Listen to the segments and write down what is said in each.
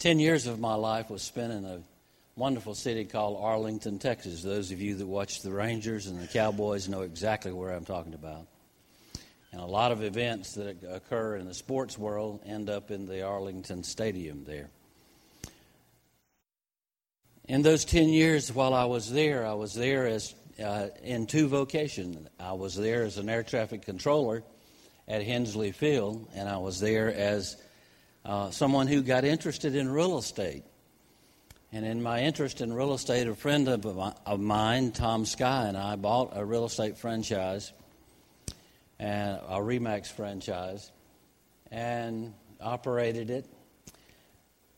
Ten years of my life was spent in a wonderful city called Arlington, Texas. Those of you that watch the Rangers and the Cowboys know exactly where I'm talking about. And a lot of events that occur in the sports world end up in the Arlington Stadium there. In those 10 years while I was there, I was there as uh, in two vocations. I was there as an air traffic controller at Hensley Field, and I was there as uh, someone who got interested in real estate. And in my interest in real estate, a friend of, of mine, Tom Sky, and I bought a real estate franchise, and a Remax franchise, and operated it.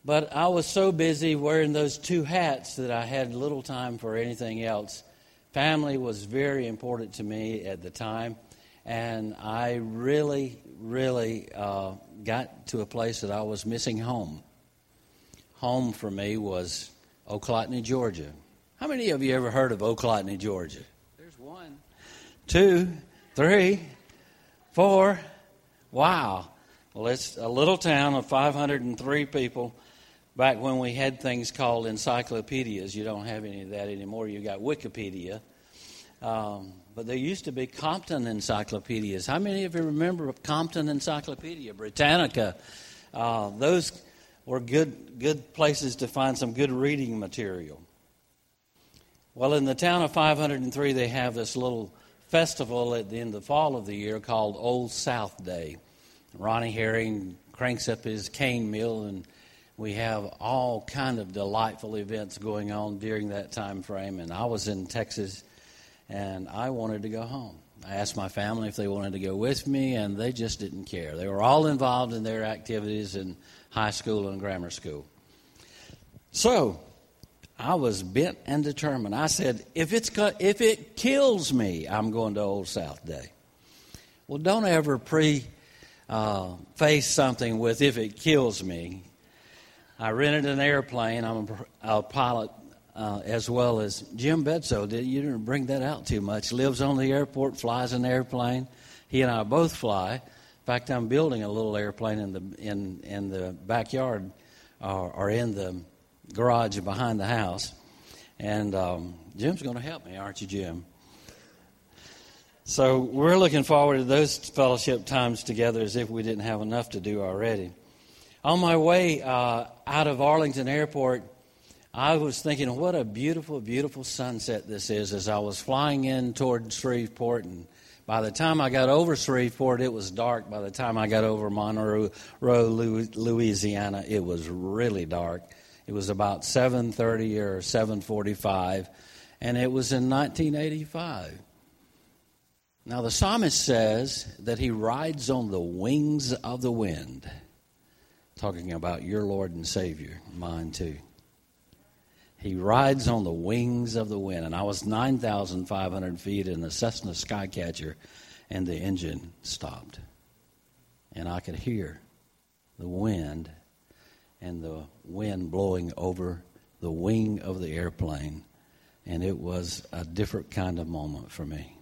But I was so busy wearing those two hats that I had little time for anything else. Family was very important to me at the time, and I really, really uh, got to a place that I was missing home home for me was Ochlocknee, Georgia. How many of you ever heard of Ochlocknee, Georgia? There's one, two, three, four. Wow. Well, it's a little town of 503 people. Back when we had things called encyclopedias, you don't have any of that anymore. You got Wikipedia. Um, but there used to be Compton encyclopedias. How many of you remember Compton Encyclopedia, Britannica? Uh, those were good, good places to find some good reading material. Well, in the town of 503, they have this little festival at the end of the fall of the year called Old South Day. Ronnie Herring cranks up his cane mill, and we have all kind of delightful events going on during that time frame. And I was in Texas, and I wanted to go home. I asked my family if they wanted to go with me, and they just didn't care. They were all involved in their activities, in high school and grammar school. So I was bent and determined. I said, if, it's, if it kills me, I'm going to Old South Day. Well, don't ever pre uh, face something with if it kills me. I rented an airplane. I'm a, a pilot uh, as well as Jim Bedso. Did you didn't bring that out too much? Lives on the airport, flies an airplane. He and I both fly. In fact, I'm building a little airplane in the in in the backyard, or, or in the garage behind the house, and um, Jim's going to help me, aren't you, Jim? So we're looking forward to those fellowship times together as if we didn't have enough to do already. On my way uh, out of Arlington Airport, I was thinking, what a beautiful, beautiful sunset this is as I was flying in toward Shreveport and by the time I got over Shreveport, it was dark. By the time I got over Monroe, Louisiana, it was really dark. It was about 7:30 or 7:45, and it was in 1985. Now the psalmist says that he rides on the wings of the wind, talking about your Lord and Savior, mine too. He rides on the wings of the wind. And I was 9,500 feet in the Cessna Skycatcher, and the engine stopped. And I could hear the wind and the wind blowing over the wing of the airplane. And it was a different kind of moment for me.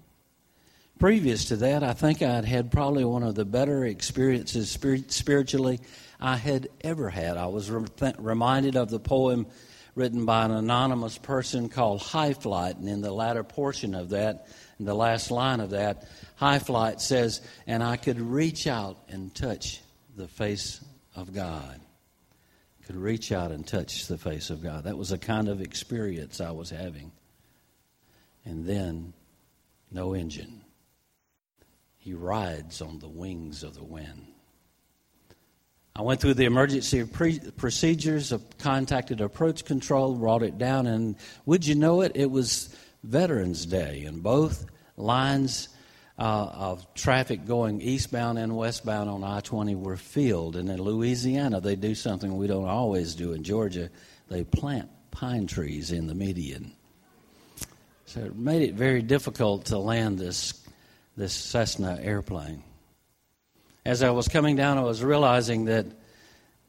Previous to that, I think I'd had probably one of the better experiences spiritually I had ever had. I was reminded of the poem written by an anonymous person called High Flight. And in the latter portion of that, in the last line of that, High Flight says, And I could reach out and touch the face of God. Could reach out and touch the face of God. That was a kind of experience I was having. And then, no engine. He rides on the wings of the wind. I went through the emergency pre- procedures, contacted approach control, brought it down, and would you know it? It was Veterans Day, and both lines uh, of traffic going eastbound and westbound on I 20 were filled. And in Louisiana, they do something we don't always do in Georgia they plant pine trees in the median. So it made it very difficult to land this, this Cessna airplane as I was coming down, I was realizing that,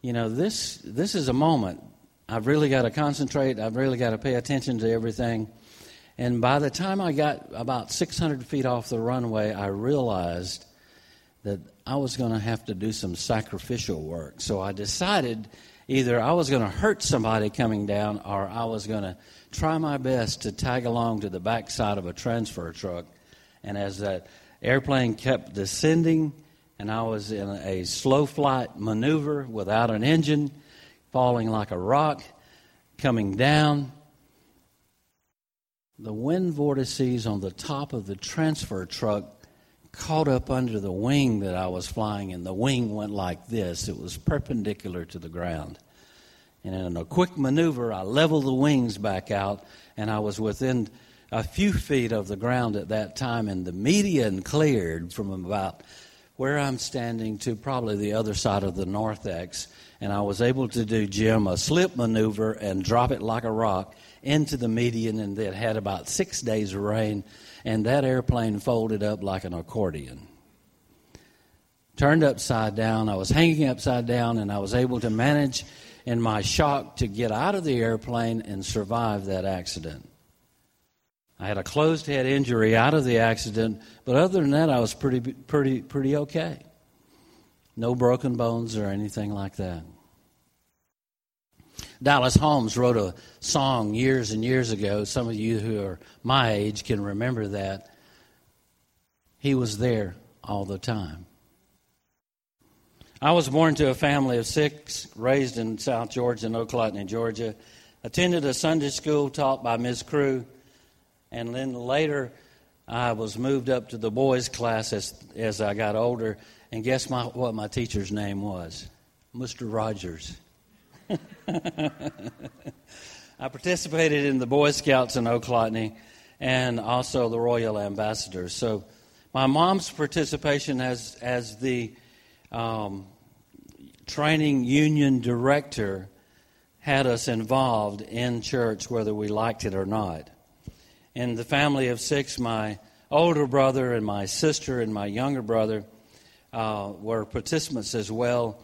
you know, this, this is a moment. I've really got to concentrate. I've really got to pay attention to everything. And by the time I got about 600 feet off the runway, I realized that I was going to have to do some sacrificial work. So I decided either I was going to hurt somebody coming down or I was going to try my best to tag along to the backside of a transfer truck. And as that airplane kept descending, and I was in a slow flight maneuver without an engine, falling like a rock, coming down. The wind vortices on the top of the transfer truck caught up under the wing that I was flying, and the wing went like this. It was perpendicular to the ground. And in a quick maneuver, I leveled the wings back out, and I was within a few feet of the ground at that time, and the median cleared from about where I'm standing to probably the other side of the North X. And I was able to do, Jim, a slip maneuver and drop it like a rock into the median, and it had about six days of rain and that airplane folded up like an accordion. Turned upside down. I was hanging upside down, and I was able to manage in my shock to get out of the airplane and survive that accident. I had a closed head injury out of the accident, but other than that, I was pretty, pretty, pretty okay. No broken bones or anything like that. Dallas Holm wrote a song years and years ago. Some of you who are my age can remember that. He was there all the time. I was born to a family of six, raised in South Georgia in Ochlocknee, Georgia. Attended a Sunday school taught by Ms. Crew, and then later I was moved up to the boys' class as, as I got older. And guess my, what my teacher's name was? Mr. Rogers. I participated in the Boy Scouts in Ochlocknee and also the Royal Ambassadors. So my mom's participation as, as the um, training union director had us involved in church whether we liked it or not. In the family of six, my older brother and my sister and my younger brother uh, were participants as well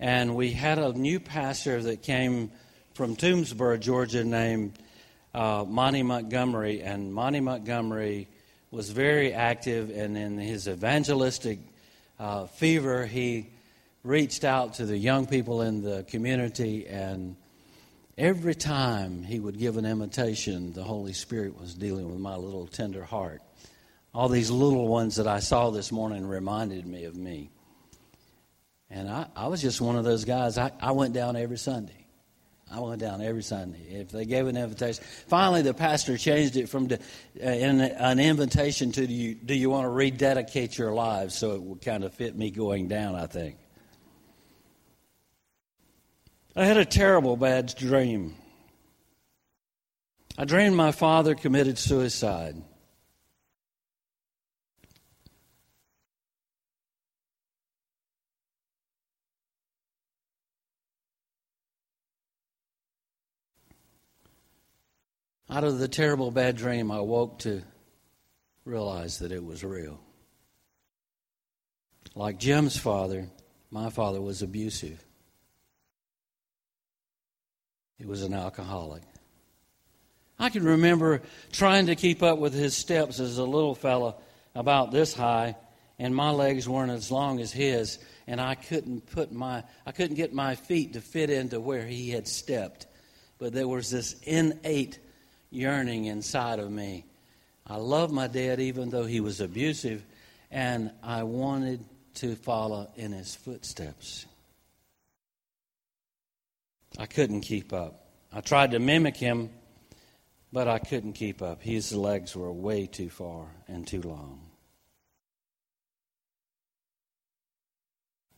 and we had a new pastor that came from Toomsboro, Georgia, named uh, Monty Montgomery. And Monty Montgomery was very active, and in his evangelistic uh, fever, he reached out to the young people in the community. And every time he would give an invitation, the Holy Spirit was dealing with my little tender heart. All these little ones that I saw this morning reminded me of me. And I, I was just one of those guys. I, I went down every Sunday. I went down every Sunday. If they gave an invitation, finally the pastor changed it from the, uh, in an invitation to do you, do you want to rededicate your lives? So it would kind of fit me going down, I think. I had a terrible bad dream. I dreamed my father committed suicide. Out of the terrible bad dream, I woke to realize that it was real. Like Jim's father, my father was abusive. He was an alcoholic. I can remember trying to keep up with his steps as a little fella about this high, and my legs weren't as long as his, and I couldn't put my I couldn't get my feet to fit into where he had stepped. But there was this innate yearning inside of me. I loved my dad even though he was abusive, and I wanted to follow in his footsteps. I couldn't keep up. I tried to mimic him, but I couldn't keep up. His legs were way too far and too long.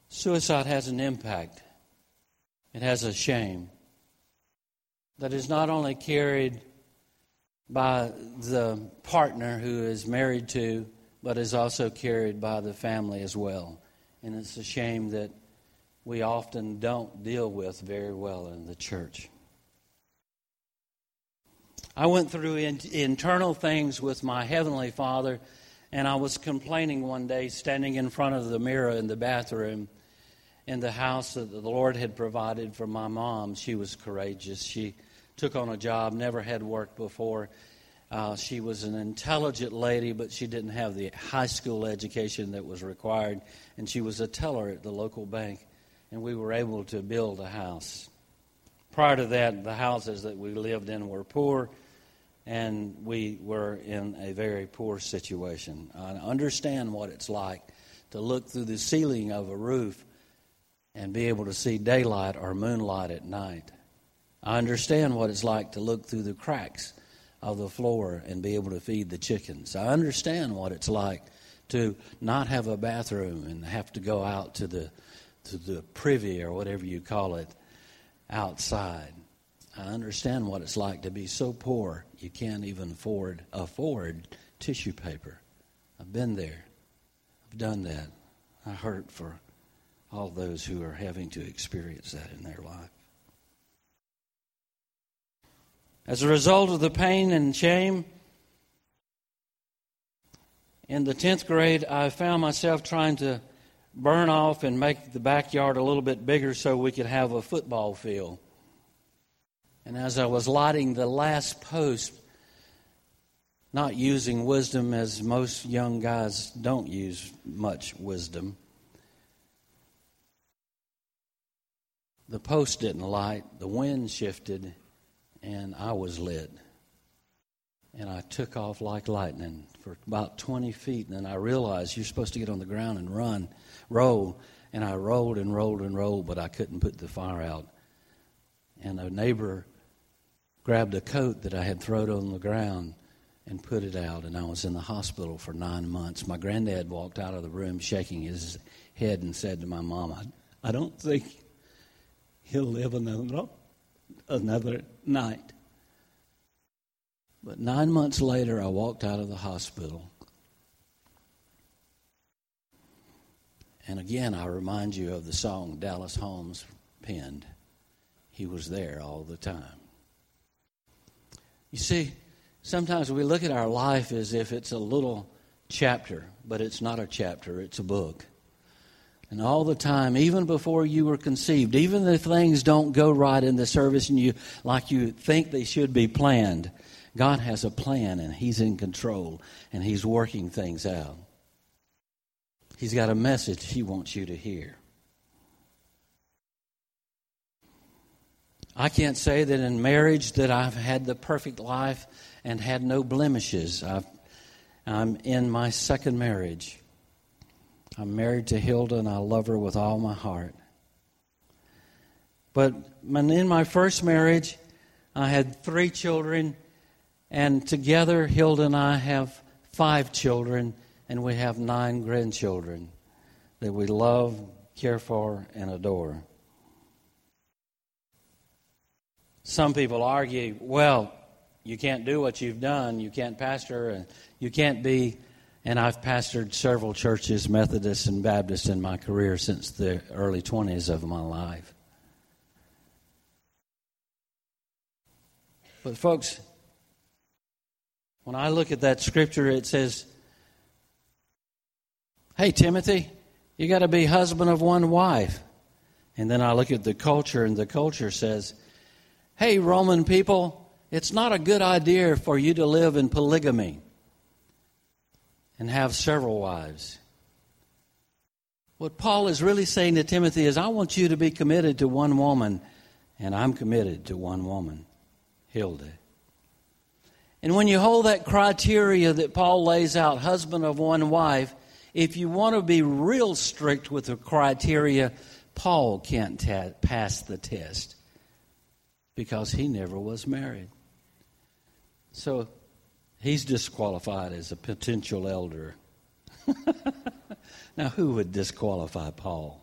Suicide has an impact, it has a shame that is not only carried by the partner who is married to, but is also carried by the family as well. And it's a shame that we often don't deal with very well in the church. I went through in, internal things with my Heavenly Father, and I was complaining one day, standing in front of the mirror in the bathroom in the house that the Lord had provided for my mom. She was courageous. She took on a job, never had worked before. Uh, she was an intelligent lady, but she didn't have the high school education that was required, and she was a teller at the local bank, and we were able to build a house. prior to that, the houses that we lived in were poor, and we were in a very poor situation. I understand what it's like to look through the ceiling of a roof and be able to see daylight or moonlight at night. I understand what it's like to look through the cracks of the floor and be able to feed the chickens. I understand what it's like to not have a bathroom and have to go out to the to the privy or whatever you call it outside. I understand what it's like to be so poor you can't even afford afford tissue paper. I've been there. I've done that. I hurt for all those who are having to experience that in their life. As a result of the pain and shame, in the 10th grade, I found myself trying to burn off and make the backyard a little bit bigger so we could have a football field. And as I was lighting the last post, not using wisdom as most young guys don't use much wisdom, the post didn't light, the wind shifted, and I was lit. And I took off like lightning for about 20 feet, and then I realized you're supposed to get on the ground and run, roll. And I rolled and rolled and rolled, but I couldn't put the fire out. And a neighbor grabbed a coat that I had thrown on the ground and put it out, and I was in the hospital for nine months. My granddad walked out of the room shaking his head and said to my mom, I, don't think he'll live another, another night. But nine months later, I walked out of the hospital. And again, I remind you of the song Dallas Holm penned. He was there all the time. You see, sometimes we look at our life as if it's a little chapter, but it's not a chapter, it's a book. And all the time, even before you were conceived, even if things don't go right in the service and you like you think they should be planned, God has a plan and He's in control and He's working things out. He's got a message He wants you to hear. I can't say that in marriage that I've had the perfect life and had no blemishes. i am in my second marriage. I'm married to Hilda and I love her with all my heart. But in my first marriage, I had three children, and together, Hilda and I have five children, and we have nine grandchildren that we love, care for, and adore. Some people argue, well, you can't do what you've done, you can't pastor, and you can't be and I've pastored several churches, Methodist and Baptist, in my career since the early 20s of my life. But, folks, when I look at that scripture, it says, Hey, Timothy, you got to be husband of one wife. And then I look at the culture, and the culture says, Hey, Roman people, it's not a good idea for you to live in polygamy and have several wives. What Paul is really saying to Timothy is, I want you to be committed to one woman, and I'm committed to one woman, Hilda. And when you hold that criteria that Paul lays out, husband of one wife, if you want to be real strict with the criteria, Paul can't pass the test because he never was married. So He's disqualified as a potential elder. now, who would disqualify Paul?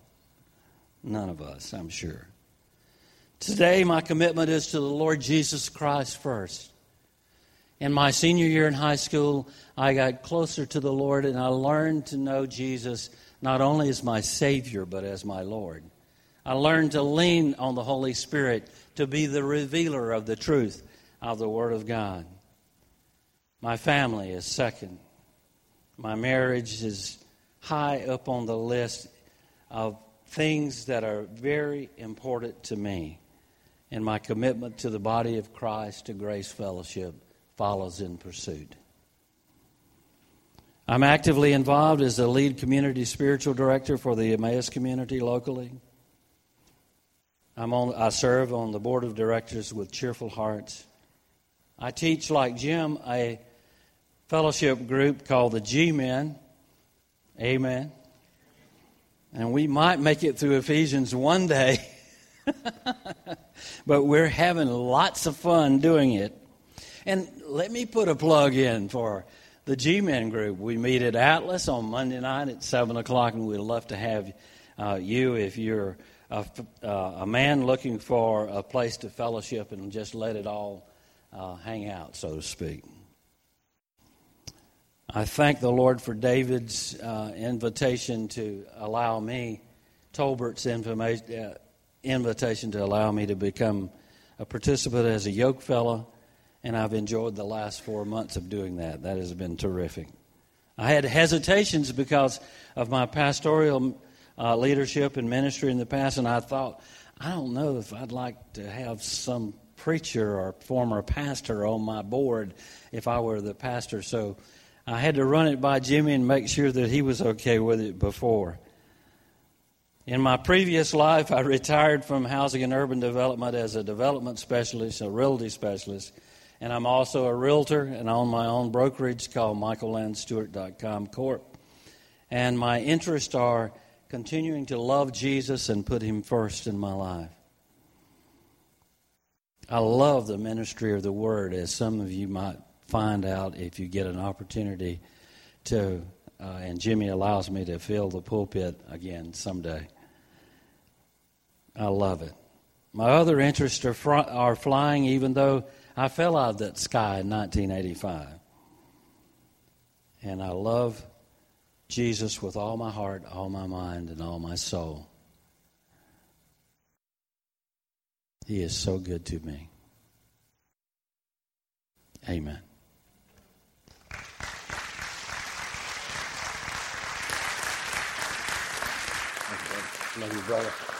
None of us, I'm sure. Today, my commitment is to the Lord Jesus Christ first. In my senior year in high school, I got closer to the Lord and I learned to know Jesus not only as my Savior, but as my Lord. I learned to lean on the Holy Spirit to be the revealer of the truth of the Word of God. My family is second. My marriage is high up on the list of things that are very important to me. And my commitment to the body of Christ, to Grace Fellowship, follows in pursuit. I'm actively involved as the lead community spiritual director for the Emmaus community locally. I'm on, I serve on the board of directors with cheerful hearts. I teach, like Jim, a fellowship group called the G Men. Amen. And we might make it through Ephesians one day, but we're having lots of fun doing it. And let me put a plug in for the G Men group. We meet at Atlas on Monday night at 7 o'clock, and we'd love to have uh, you if you're a, uh, a, man looking for a place to fellowship and just let it all uh, hang out, so to speak. I thank the Lord for David's uh, invitation to allow me, Tolbert's uh, invitation to allow me to become a participant as a yoke fellow, and I've enjoyed the last four months of doing that. That has been terrific. I had hesitations because of my pastoral uh, leadership and ministry in the past, and I thought, I don't know if I'd like to have some preacher or former pastor on my board if I were the pastor. So I had to run it by Jimmy and make sure that he was okay with it before. In my previous life, I retired from housing and urban development as a development specialist, a realty specialist, and I'm also a realtor and own my own brokerage called michaellandstewart.com Corp. And my interests are continuing to love Jesus and put him first in my life. I love the ministry of the word, as some of you might find out if you get an opportunity to, uh, and Jimmy allows me to fill the pulpit again someday. I love it. My other interests are, fr- are flying, even though I fell out of that sky in 1985. And I love Jesus with all my heart, all my mind, and all my soul. He is so good to me. Amen. Love you, brother.